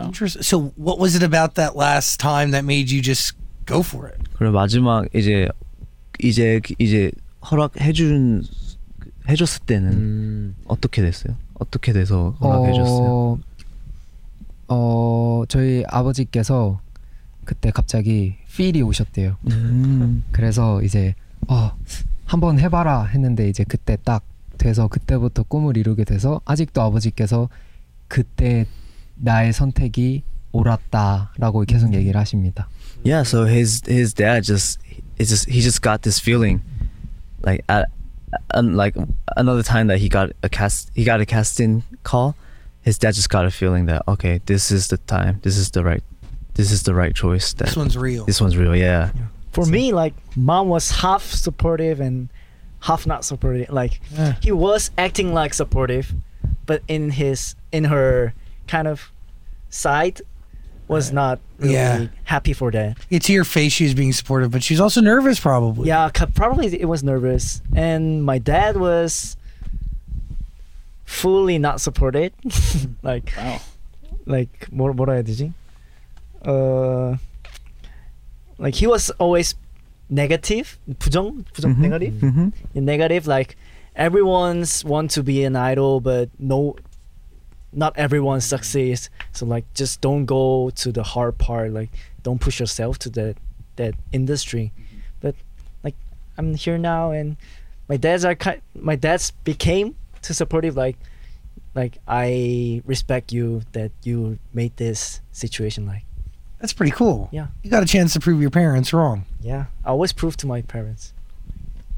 Speaker 1: Interesting. So, what was it about that last time that made you just go for it?
Speaker 2: 그리고 마지막 이제 이제 이제 허락해준 해줬을 때는 어떻게 됐어요? 어떻게 돼서 허락해줬어요?
Speaker 7: 어, 어 저희 아버지께서 그때 갑자기 필이 오셨대요.
Speaker 2: 음.
Speaker 7: 그래서 이제 어 한번 해봐라 했는데 이제 그때 딱 돼서 그때부터 꿈을 이루게 돼서 아직도 아버지께서 그때 나의 선택이 옳았다라고 계속 얘기를 하십니다.
Speaker 2: Yeah, so his his dad just it's just he just got this feeling, like at, like another time that he got a cast he got a casting call, his dad just got a feeling that okay this is the time this is the right this is the right choice. That,
Speaker 1: this one's real.
Speaker 2: This one's real. Yeah. yeah.
Speaker 3: For so. me, like mom was half supportive and half not supportive. Like yeah. he was acting like supportive, but in his in her kind of side was right. not really
Speaker 1: yeah.
Speaker 3: happy for that.
Speaker 1: It's your face she was being supportive, but she's also nervous probably.
Speaker 3: Yeah, probably it was nervous. And my dad was fully not supported. like wow. Like what what I did? Uh, like he was always negative, 부정, 부정,
Speaker 2: Mhm,
Speaker 3: negative,
Speaker 2: mhm.
Speaker 3: Yeah, negative. Like everyone's want to be an idol, but no, not everyone succeeds. So like, just don't go to the hard part. Like, don't push yourself to that that industry. But like, I'm here now, and my dad's are ki- my dad's became too supportive. Like, like I respect you that you made this situation like.
Speaker 1: That's pretty cool.
Speaker 3: Yeah.
Speaker 1: You got a chance to prove your parents wrong.
Speaker 3: Yeah, I always prove to my parents.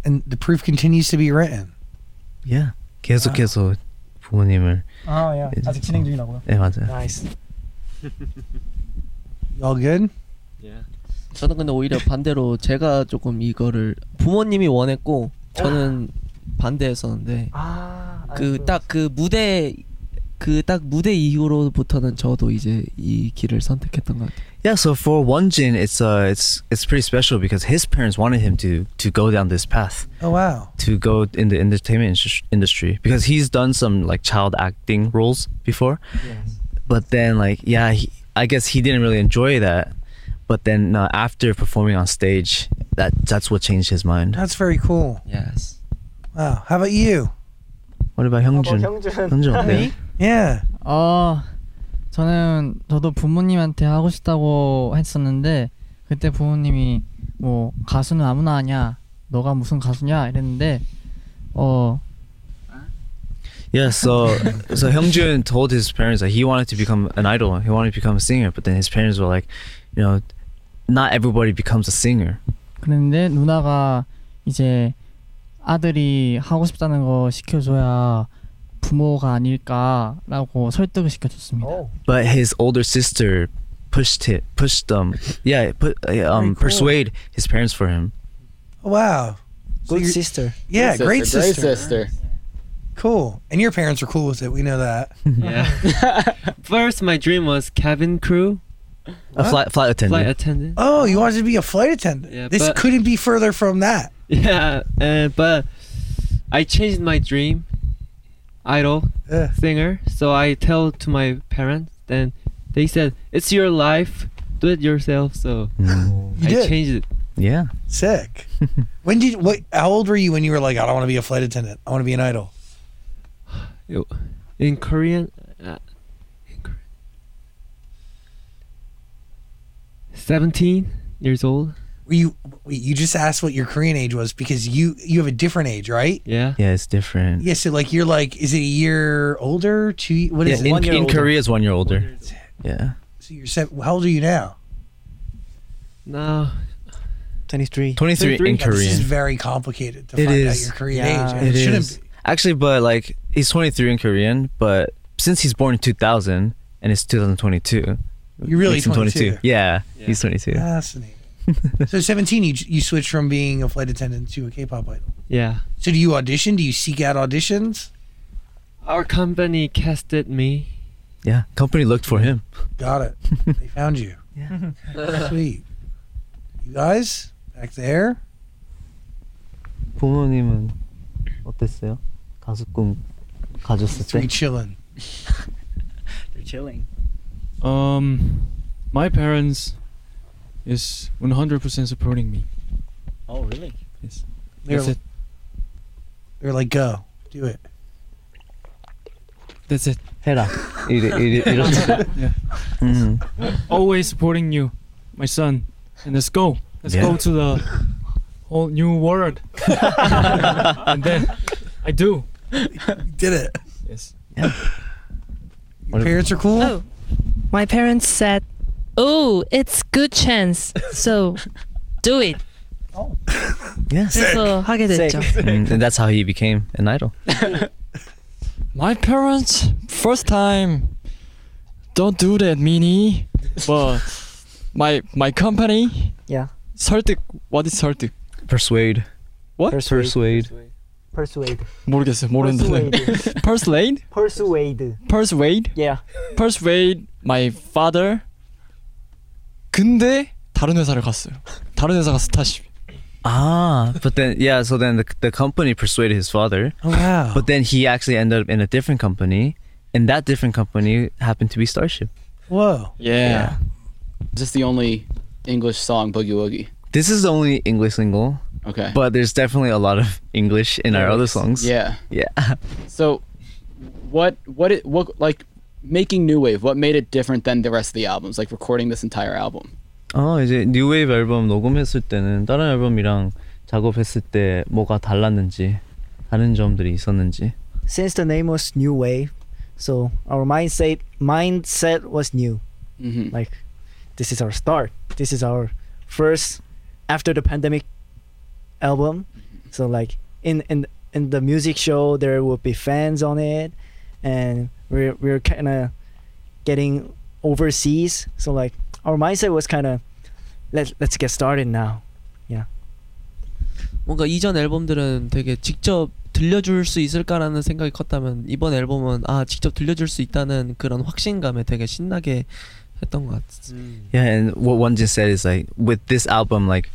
Speaker 1: And the proof continues to be written.
Speaker 2: Yeah. 계속해서 부모님을
Speaker 3: 아, 야.
Speaker 2: 이제-
Speaker 3: 아직 진행 중이라고요?
Speaker 2: 네 맞아요.
Speaker 3: Nice.
Speaker 1: All good?
Speaker 6: 저는 근데 오히려 반대로 제가 조금 이거를 부모님이 원했고 저는 반대했었는데
Speaker 3: 아,
Speaker 6: 그 딱 그 무대 그 딱 무대 이후로부터는 저도 이제 이 길을 선택했던 것 같아요.
Speaker 2: Yeah, so for Wonjin, it's uh, it's it's pretty special because his parents wanted him to to go down this path.
Speaker 1: Oh wow.
Speaker 2: To go in the entertainment indus- industry because he's done some like child acting roles before. But then like yeah, he, I guess he didn't really enjoy that. But then uh, after performing on stage, that that's what changed his mind.
Speaker 1: That's very cool.
Speaker 6: Yes.
Speaker 1: Wow. How about you?
Speaker 2: What about 형준?
Speaker 3: 형준?
Speaker 2: 형준 어때요?
Speaker 1: Yeah.
Speaker 11: 어 저는 저도 부모님한테 하고 싶다고 했었는데 그때 부모님이 뭐 가수는 아무나 하냐 너가 무슨 가수냐 이랬는데 어
Speaker 2: Yeah, so so Hyungjun told his parents that he wanted to become an idol. He wanted to become a singer, but then his parents were like, you know, not everybody becomes a singer.
Speaker 11: 그랬는데 누나가 이제 아들이 하고 싶다는 거 시켜줘야 부모가 아닐까라고 설득을 시켜줬습니다.
Speaker 2: But his older sister pushed it, pushed them, yeah, put uh, um,
Speaker 1: cool.
Speaker 2: persuade his parents for him.
Speaker 1: Oh, wow. So
Speaker 3: Good
Speaker 1: you're-
Speaker 3: sister.
Speaker 1: Yeah,
Speaker 8: Good
Speaker 1: great
Speaker 8: sister, great
Speaker 1: sister.
Speaker 8: sister.
Speaker 1: Cool. And your parents are cool with it. We know that.
Speaker 9: Yeah. First, my dream was cabin crew,
Speaker 2: A flight flight attendant.
Speaker 9: flight attendant.
Speaker 1: Oh, you wanted to be a flight attendant.
Speaker 9: Yeah,
Speaker 1: this
Speaker 9: but-
Speaker 1: couldn't be further from that.
Speaker 9: Yeah, uh, but I changed my dream, idol
Speaker 1: Yeah.
Speaker 9: singer. So I tell to my parents, then they said it's your life, do it yourself. So
Speaker 1: You
Speaker 9: I
Speaker 1: did.
Speaker 9: changed it.
Speaker 2: Yeah.
Speaker 1: Sick. when did what? How old were you when you were like, I don't want to be a flight attendant. I want to be an idol.
Speaker 9: Yo, In Korean, uh, in Korean. seventeen years old.
Speaker 1: Were you? You just asked what your Korean age was because you you have a different age, right?
Speaker 9: Yeah.
Speaker 2: Yeah, it's different.
Speaker 1: Yeah. So like you're like, is it a year older? Two? What is
Speaker 2: yeah,
Speaker 1: it?
Speaker 2: in, in Korea is one year older. Yeah.
Speaker 1: So you're seven, how old are you now?
Speaker 9: No.
Speaker 3: 23.
Speaker 2: 23 in
Speaker 1: Yeah, This is very complicated to
Speaker 2: It
Speaker 1: find out your Korean
Speaker 3: Yeah.
Speaker 1: age. and
Speaker 2: It
Speaker 1: It, shouldn't
Speaker 2: is.
Speaker 1: be.
Speaker 2: Actually, but like he's 23 in Korean, but since he's born in 2000 and it's 2022.
Speaker 1: You're really
Speaker 2: makes him
Speaker 1: 22.
Speaker 2: Yeah, he's 22.
Speaker 1: Fascinating so 17, you you switched from being a flight attendant to a K-pop idol.
Speaker 9: Yeah.
Speaker 1: So do you audition? Do you seek out auditions?
Speaker 9: Our company casted me.
Speaker 2: Yeah, company looked for him.
Speaker 1: Got it. they found you.
Speaker 9: Yeah.
Speaker 1: Sweet. You guys back there?
Speaker 2: 부모님은 어땠어요? 가수 꿈 가졌을 때?
Speaker 1: Three chilling.
Speaker 3: They're chilling.
Speaker 4: Um, my parents is 100% supporting me.
Speaker 3: Oh, really?
Speaker 4: Yes.
Speaker 1: They're,
Speaker 4: That's it.
Speaker 1: They're like, go, do it.
Speaker 4: That's it.
Speaker 2: Head up. eat it, eat it, eat it.
Speaker 4: yeah.
Speaker 2: Mm.
Speaker 4: Always supporting you, my son. And let's go. Let's
Speaker 2: yeah.
Speaker 4: go to the whole new world. and then I do.
Speaker 1: You did it.
Speaker 4: Yes. Yeah.
Speaker 1: Your parents are cool?
Speaker 10: Oh, my parents said "Oh, it's good chance. So, do it."
Speaker 2: Yes.
Speaker 10: 그래서 하게 됐죠.
Speaker 2: Mm, and that's how he became an idol.
Speaker 4: My parents first time don't do that mini but my my company
Speaker 3: Yeah.
Speaker 4: 설득 what is 설득
Speaker 2: Persuade.
Speaker 4: What?
Speaker 2: Persuade.
Speaker 3: Persuade.
Speaker 4: 모르겠어요 모르는데 persuade
Speaker 3: Persuade.
Speaker 4: persuade
Speaker 3: Yeah.
Speaker 4: persuade my father 근데 다른 회사를 갔어요 다른 회사 가서 다시
Speaker 2: Ah, but then yeah, so then the the company persuaded his father.
Speaker 1: Oh wow.
Speaker 2: But then he actually ended up in a different company, and that different company happened to be Starship.
Speaker 1: Whoa.
Speaker 4: yeah,
Speaker 8: Is this the only English song Boogie Woogie?
Speaker 2: This is the only English single,
Speaker 8: Okay.
Speaker 2: but there's definitely a lot of English in our other songs.
Speaker 8: Yeah.
Speaker 2: Yeah.
Speaker 8: So, what what it what like making new wave? What made it different than the rest of the albums? Like recording this entire album.
Speaker 2: 어 이제 뉴웨이브 앨범 녹음했을 때는 다른 앨범이랑 작업했을 때 뭐가 달랐는지 다른 점들이 있었는지.
Speaker 3: Since the name was New Wave, so our mindset mindset was new.
Speaker 8: Mm-hmm.
Speaker 3: Like, this is our start. This is our first after the pandemic album. So like in in in the music show, there will be fans on it, and we're we're kind of getting overseas. So like our mindset was kind of let let's get started now.
Speaker 6: 뭔가 이전 앨범들은 되게 직접 들려줄 수 있을까라는 생각이 컸다면 이번 앨범은 아 직접 들려줄 수 있다는 그런 확신감에 되게 신나게 했던 것 같아요.
Speaker 2: Yeah, and what one just said is like with this album, like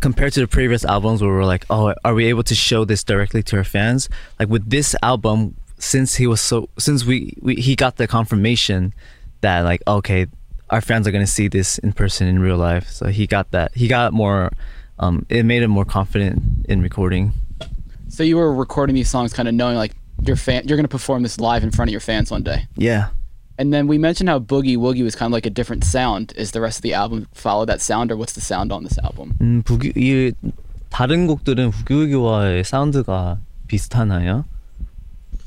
Speaker 2: compared to the previous albums where we're like, oh, are we able to show this directly to our fans? Like with this album, since he was so, since we, we he got the confirmation that like, okay, our fans are gonna see this in person in real life. So he got that. He got more. Um, it made him more confident in recording.
Speaker 8: So you were recording these songs, kind of knowing like your fan, you're gonna perform this live in front of your fans one day.
Speaker 2: Yeah.
Speaker 8: And then we mentioned how Boogie Woogie was kind of like a different sound. Is the rest of the album follow that sound, or what's the sound on this album?
Speaker 2: 음, 부기 이 다른 곡들은 부기우기와의 사운드가 비슷하나요?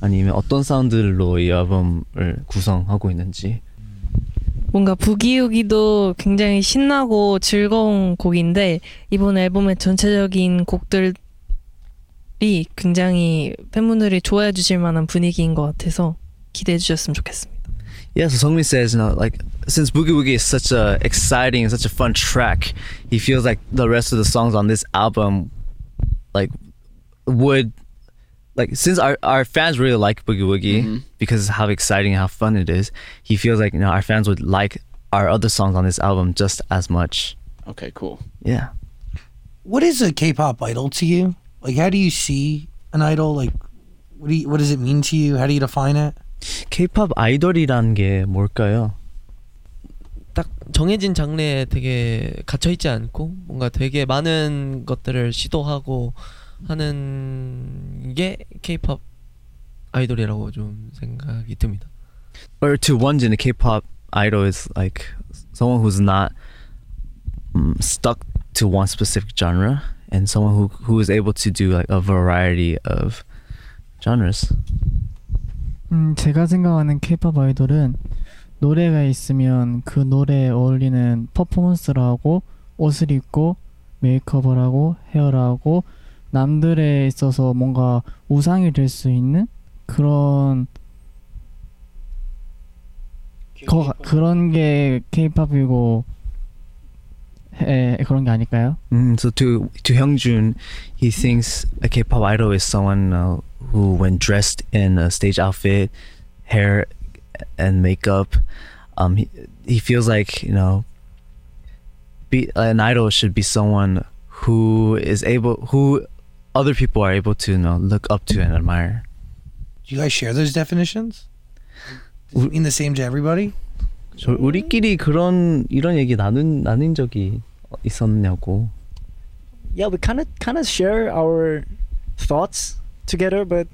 Speaker 2: 아니면 어떤 사운드로 이 앨범을 구성하고 있는지?
Speaker 10: 뭔가 부기우기도 굉장히 신나고 즐거운 곡인데 이번 앨범의 전체적인 곡들이 굉장히 팬분들이 좋아해 주실 만한 분위기인 것 같아서 기대해 주셨으면 좋겠습니다.
Speaker 2: Yeah, so Songmin says, you know, like since Boogie Woogie is such a exciting and such a fun track, he feels like the rest of the songs on this album, like, would, like, since our our fans really like Boogie Woogie because of how exciting and how fun it is, he feels like you know our fans would like our other songs on this album just as much.
Speaker 8: Okay, cool.
Speaker 2: Yeah.
Speaker 1: What is a K-pop idol to you? Like, how do you see an idol? Like, what do you, what does it mean to you? How do you define it?
Speaker 2: K-pop 아이돌이란 게 뭘까요?
Speaker 6: 딱 정해진 장르에 되게 갇혀 있지 않고 뭔가 되게 많은 것들을 시도하고 하는 게 K-팝 아이돌이라고 좀 생각이 듭니다.
Speaker 2: or to Wonjin, a K-pop idol is like someone who's not um, stuck to one specific genre, and someone who who is able to do like a variety of genres.
Speaker 11: 음, 제가 생각하는 K-팝 아이돌은 노래가 있으면 그 노래에 어울리는 퍼포먼스를 하고 옷을 입고 메이크업을 하고 헤어를 하고 남들에 있어서 뭔가 우상이 될 수 있는 그런 거, 그런 게 K-팝이고 에, 그런 게 아닐까요?
Speaker 2: Mm, so to to Hyungjun, he thinks a K-pop idol is someone uh, who, when dressed in a stage outfit, hair and makeup, um, he, he feels like you know, be an idol should be someone who is able, who other people are able to you know look up to and admire.
Speaker 1: Do you guys share those definitions? Does it mean the same to everybody?
Speaker 2: So 우리끼리 그런 이런 얘기 나눈 나눈 적이 있었냐고.
Speaker 3: Yeah, we kind of kind of share our thoughts together, but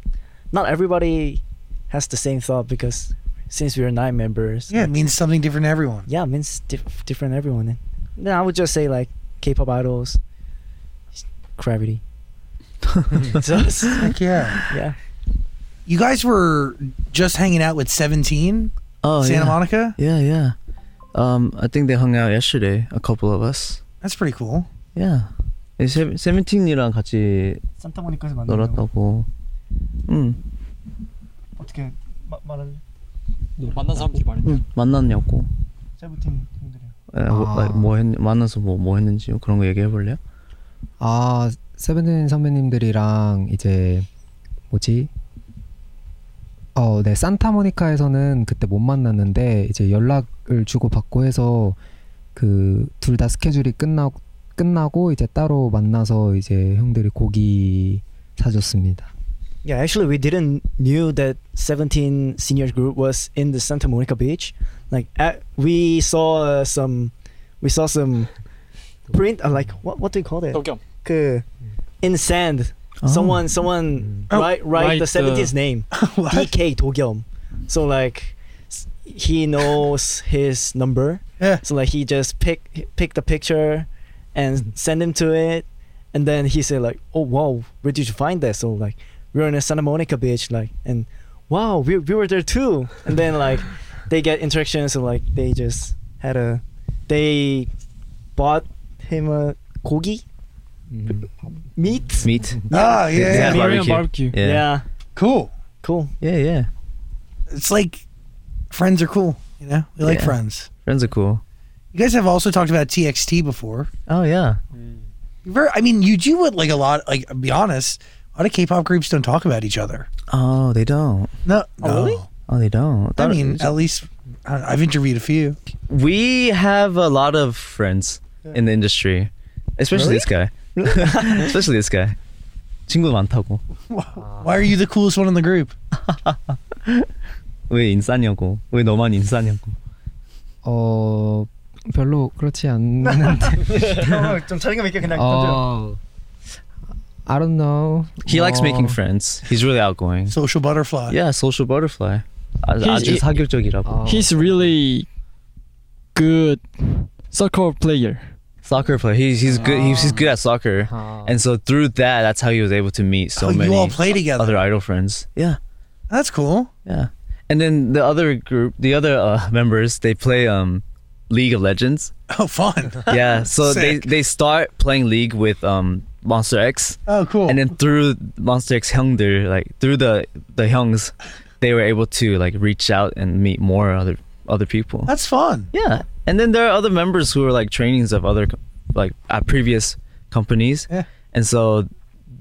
Speaker 3: not everybody has the same thought because since we are nine members.
Speaker 1: Yeah, it means something different to everyone.
Speaker 3: Yeah, it means diff- different everyone. Then I would just say like K-pop idols, CRAVITY. It's us.
Speaker 1: Heck yeah.
Speaker 3: Yeah.
Speaker 1: You guys were just hanging out with 17?
Speaker 2: Oh,
Speaker 1: Santa
Speaker 2: yeah.
Speaker 1: Monica?
Speaker 2: Yeah, yeah. Um, I think they hung out yesterday. A couple of us.
Speaker 1: That's pretty cool.
Speaker 2: Yeah. 네, 세, 세븐틴이랑 같이
Speaker 3: 산타모니카에서 만났다고.
Speaker 2: 놀았다고. 응.
Speaker 3: 어떻게 마, 말할래?
Speaker 4: 만난 사람들이 말해.
Speaker 2: 응. 만났냐고.
Speaker 3: 세븐틴 형들이요.
Speaker 2: 예, 뭐,
Speaker 7: 아.
Speaker 2: 뭐 했, 만나서 뭐, 뭐 했는지 그런 거 얘기해 볼래요?
Speaker 7: 아 세븐틴 선배님들이랑 이제 뭐지? 어, 네 산타모니카에서는 그때 못 만났는데 이제 연락을 주고 받고 해서 그 둘 다 스케줄이 끝나고 끝나고 이제 따로 만나서 이제 형들이 고기 사줬습니다.
Speaker 3: Yeah, actually, we didn't knew that 17 seniors group was in the Santa Monica beach. Like, at, we saw uh, some, we saw some print. Uh, like, what what do you call it?
Speaker 4: 도겸.
Speaker 3: in sand. Oh. Someone someone mm.
Speaker 1: oh,
Speaker 3: write write
Speaker 4: right, the
Speaker 3: seventeen's uh, name. DK Dokyeom. So like he knows his number.
Speaker 1: Yeah.
Speaker 3: So like he just pick pick the picture and mm-hmm. send him to it. And then he said like, oh wow, where did you find that? So like we're in a Santa Monica beach like and wow, we, we were there too. And then like they get interactions and like they just had a they bought him a kogi meat.
Speaker 2: Meat.
Speaker 1: Ah,
Speaker 2: They
Speaker 1: yeah.
Speaker 2: had
Speaker 4: Korean
Speaker 2: barbecue.
Speaker 4: barbecue.
Speaker 2: Yeah.
Speaker 3: Yeah,
Speaker 1: Cool.
Speaker 3: cool.
Speaker 2: Yeah, yeah.
Speaker 1: It's like friends are cool, you know? We like
Speaker 2: Yeah.
Speaker 1: friends.
Speaker 2: Friends are cool.
Speaker 1: You guys have also talked about TXT before.
Speaker 2: Oh yeah.
Speaker 1: You're Very, I mean, you do what like a lot. Like, be honest, A lot of K-pop groups don't talk about each other.
Speaker 2: Oh, they don't.
Speaker 1: No,
Speaker 2: Oh,
Speaker 1: no.
Speaker 2: really? Oh, they don't.
Speaker 1: I mean, at least I- I've interviewed a few.
Speaker 2: we have a lot of friends in the industry, especially
Speaker 1: Really?
Speaker 2: this guy. especially this guy. 친구 많다고.
Speaker 1: Why are you the coolest one in the group?
Speaker 2: 왜 인싸냐고. 왜 너만 인싸냐고.
Speaker 7: 어 별로 그렇지 않는데.
Speaker 3: 좀 자신감 있게 그냥
Speaker 7: 어, I don't know.
Speaker 2: He likes
Speaker 7: 어,
Speaker 2: making friends. He's really outgoing.
Speaker 1: Social butterfly.
Speaker 2: Yeah, social butterfly. 아,
Speaker 9: He's-
Speaker 2: 아주
Speaker 9: he-
Speaker 2: 사교적이라고.
Speaker 9: He's really good soccer player.
Speaker 2: soccer player. He's he's good. He's, good at ah. soccer,
Speaker 7: oh.
Speaker 2: and so through that, that's how he was able to meet so
Speaker 1: oh,
Speaker 2: many.
Speaker 1: You all play together.
Speaker 2: Other idol friends. Yeah,
Speaker 1: that's cool.
Speaker 2: Yeah, and then the other group, the other uh, members, they play um, League of Legends.
Speaker 1: Oh, fun.
Speaker 2: yeah, so
Speaker 1: Sick.
Speaker 2: they they start playing League with um. Monsta X.
Speaker 1: Oh, cool!
Speaker 2: And then through Monsta X Hyungder, like through the the Hyungs, they were able to like reach out and meet more other other people.
Speaker 1: That's fun.
Speaker 2: Yeah, and then there are other members who are like trainings of other like at previous companies.
Speaker 1: Yeah.
Speaker 2: And so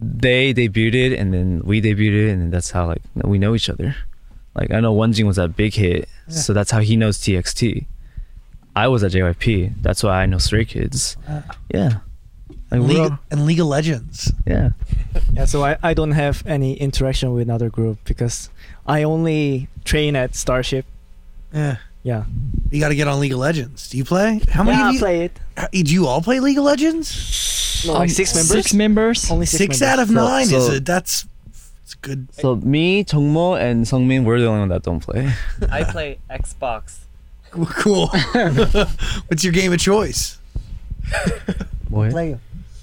Speaker 2: they debuted, and then we debuted, and then that's how like we know each other. Like I know Wonjin was at Big Hit,
Speaker 1: Yeah.
Speaker 2: so that's how he knows TXT. I was at JYP, that's why I know Stray Kids.
Speaker 1: Uh,
Speaker 2: Yeah. Like
Speaker 1: League,
Speaker 2: all-
Speaker 1: and League of Legends.
Speaker 2: yeah.
Speaker 3: Yeah, so I, I don't have any interaction with another group because I only train at Starship.
Speaker 1: Yeah.
Speaker 3: Yeah.
Speaker 1: You got to get on League of Legends. Do you play? How many
Speaker 3: Yeah,
Speaker 1: of
Speaker 3: I
Speaker 1: you
Speaker 3: play it.
Speaker 1: Uh, Do you all play League of Legends?
Speaker 3: No, like six members.
Speaker 9: Six members.
Speaker 3: Only six,
Speaker 1: Six
Speaker 3: members.
Speaker 1: out of
Speaker 2: So-
Speaker 1: nine is it? That's it's good.
Speaker 2: So me, Jungmo, and Seongmin, we're the only one that don't play.
Speaker 12: I play Xbox.
Speaker 1: Cool. What's your game of choice?
Speaker 2: What?
Speaker 3: Play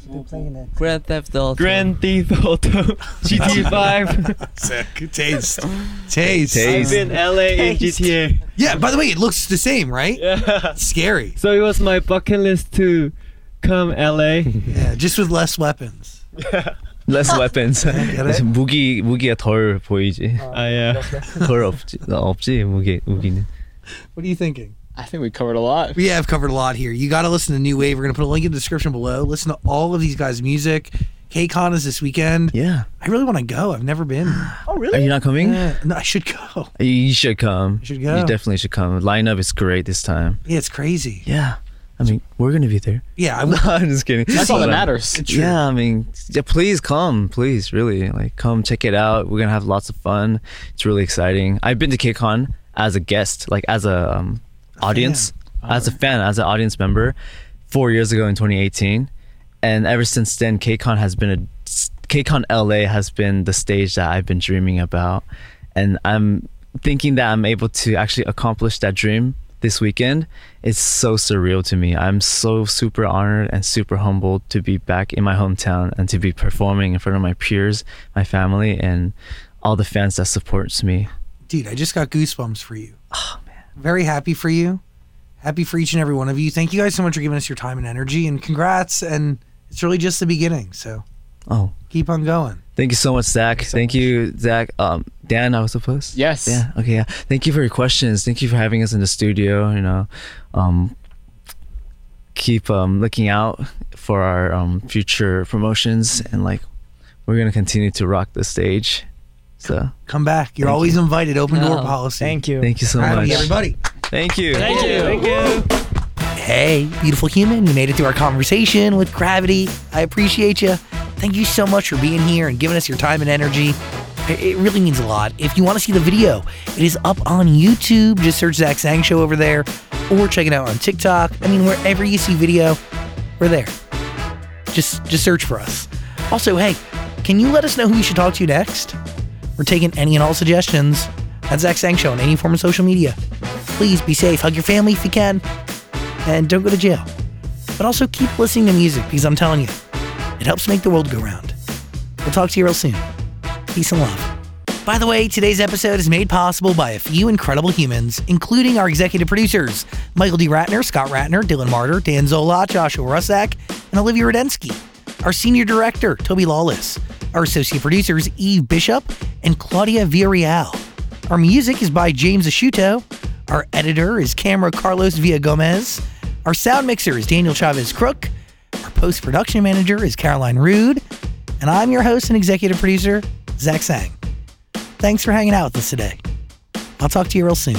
Speaker 3: Been playing that.
Speaker 6: Grand Theft Auto.
Speaker 9: Grand Theft Auto. GTA 5.
Speaker 1: Sick. Taste. Taste.
Speaker 9: I've been LA in GTA.
Speaker 1: Yeah, by the way, it looks the same, right?
Speaker 9: Yeah.
Speaker 1: Scary.
Speaker 9: So it was my bucket list to come LA.
Speaker 1: Yeah, just with less weapons.
Speaker 2: Less weapons.
Speaker 1: Get it?
Speaker 2: 무기 무기가 덜 보이지.
Speaker 9: 아, yeah.
Speaker 2: 덜 없지. 없지 무기 무기는.
Speaker 1: What are you thinking?
Speaker 8: I think we covered a lot.
Speaker 1: We have covered a lot here. You got to listen to New Wave. We're going to put a link in the description below. Listen to all of these guys' music. KCON is this weekend.
Speaker 2: Yeah.
Speaker 1: I really want to go. I've never been.
Speaker 3: Oh, really?
Speaker 2: Are you not coming?
Speaker 1: Uh, no, I should go.
Speaker 2: You should come.
Speaker 1: You should go.
Speaker 2: You definitely should come. Lineup is great this time.
Speaker 1: Yeah, it's crazy.
Speaker 2: Yeah. I mean, we're gonna be there.
Speaker 1: Yeah, I
Speaker 2: No,
Speaker 1: will.
Speaker 2: I'm just kidding.
Speaker 8: That's all that matters.
Speaker 1: It's true.
Speaker 2: Yeah, I mean, yeah, please come, please, really, like, come check it out. We're gonna have lots of fun. It's really exciting. I've been to KCON as a guest, like as a um, audience, as a fan, as an audience member, four years ago in 2018, and ever since then, KCON has been a KCON LA has been the stage that I've been dreaming about, and I'm thinking that I'm able to actually accomplish that dream this weekend it's so surreal to me. I'm so super honored and super humbled to be back in my hometown and to be performing in front of my peers, my family, and all the fans that supports me.
Speaker 1: Dude, I just got goosebumps for you. Oh, man. Very happy for you. Happy for each and every one of you. Thank you guys so much for giving us your time and energy, and congrats. And it's really just the beginning. So
Speaker 2: Oh,
Speaker 1: keep on going.
Speaker 2: thank you so much, Zach. Thank you, Zach. Um, Dan, I was supposed.
Speaker 8: Yes.
Speaker 2: Yeah. Okay. Yeah. Thank you for your questions. Thank you for having us in the studio. You know, um, keep um looking out for our um future promotions and like we're gonna continue to rock the stage. So
Speaker 1: Come back. You're always
Speaker 2: you.
Speaker 1: invited. Open door policy.
Speaker 3: Thank you.
Speaker 2: thank you so
Speaker 1: CRAVITY,
Speaker 2: much.
Speaker 1: everybody.
Speaker 2: Thank you.
Speaker 9: Thank you. Thank you.
Speaker 1: Hey, beautiful human, you made it through our conversation with CRAVITY. I appreciate you. Thank you so much for being here and giving us your time and energy. It it really means a lot. If you want to see the video, it is up on YouTube. Just search Zach Sang Show over there or check it out on TikTok. I mean, wherever you see video, we're there. Just just search for us. Also, hey, can you let us know who we should talk to next? We're taking any and all suggestions at Zach Sang Show on any form of social media. Please be safe. Hug your family if you can and don't go to jail. But also keep listening to music because I'm telling you, it helps make the world go round. We'll talk to you real soon. Peace and love. By the way, today's episode is made possible by a few incredible humans, including our executive producers Michael D. Ratner, Scott Ratner, Dylan Martyr, Dan Zola, Joshua Rusak, and Olivia Rudensky. Our senior director, Toby Lawless. Our associate producers, Eve Bishop and Claudia Villarreal. Our music is by James Ashuto. Our editor is Camera Carlos Villa Gomez. Our sound mixer is Daniel Chavez Crook. Our post production manager is Caroline Rude. And I'm your host and executive producer, Zach Sang. Thanks for hanging out with us today. I'll talk to you real soon.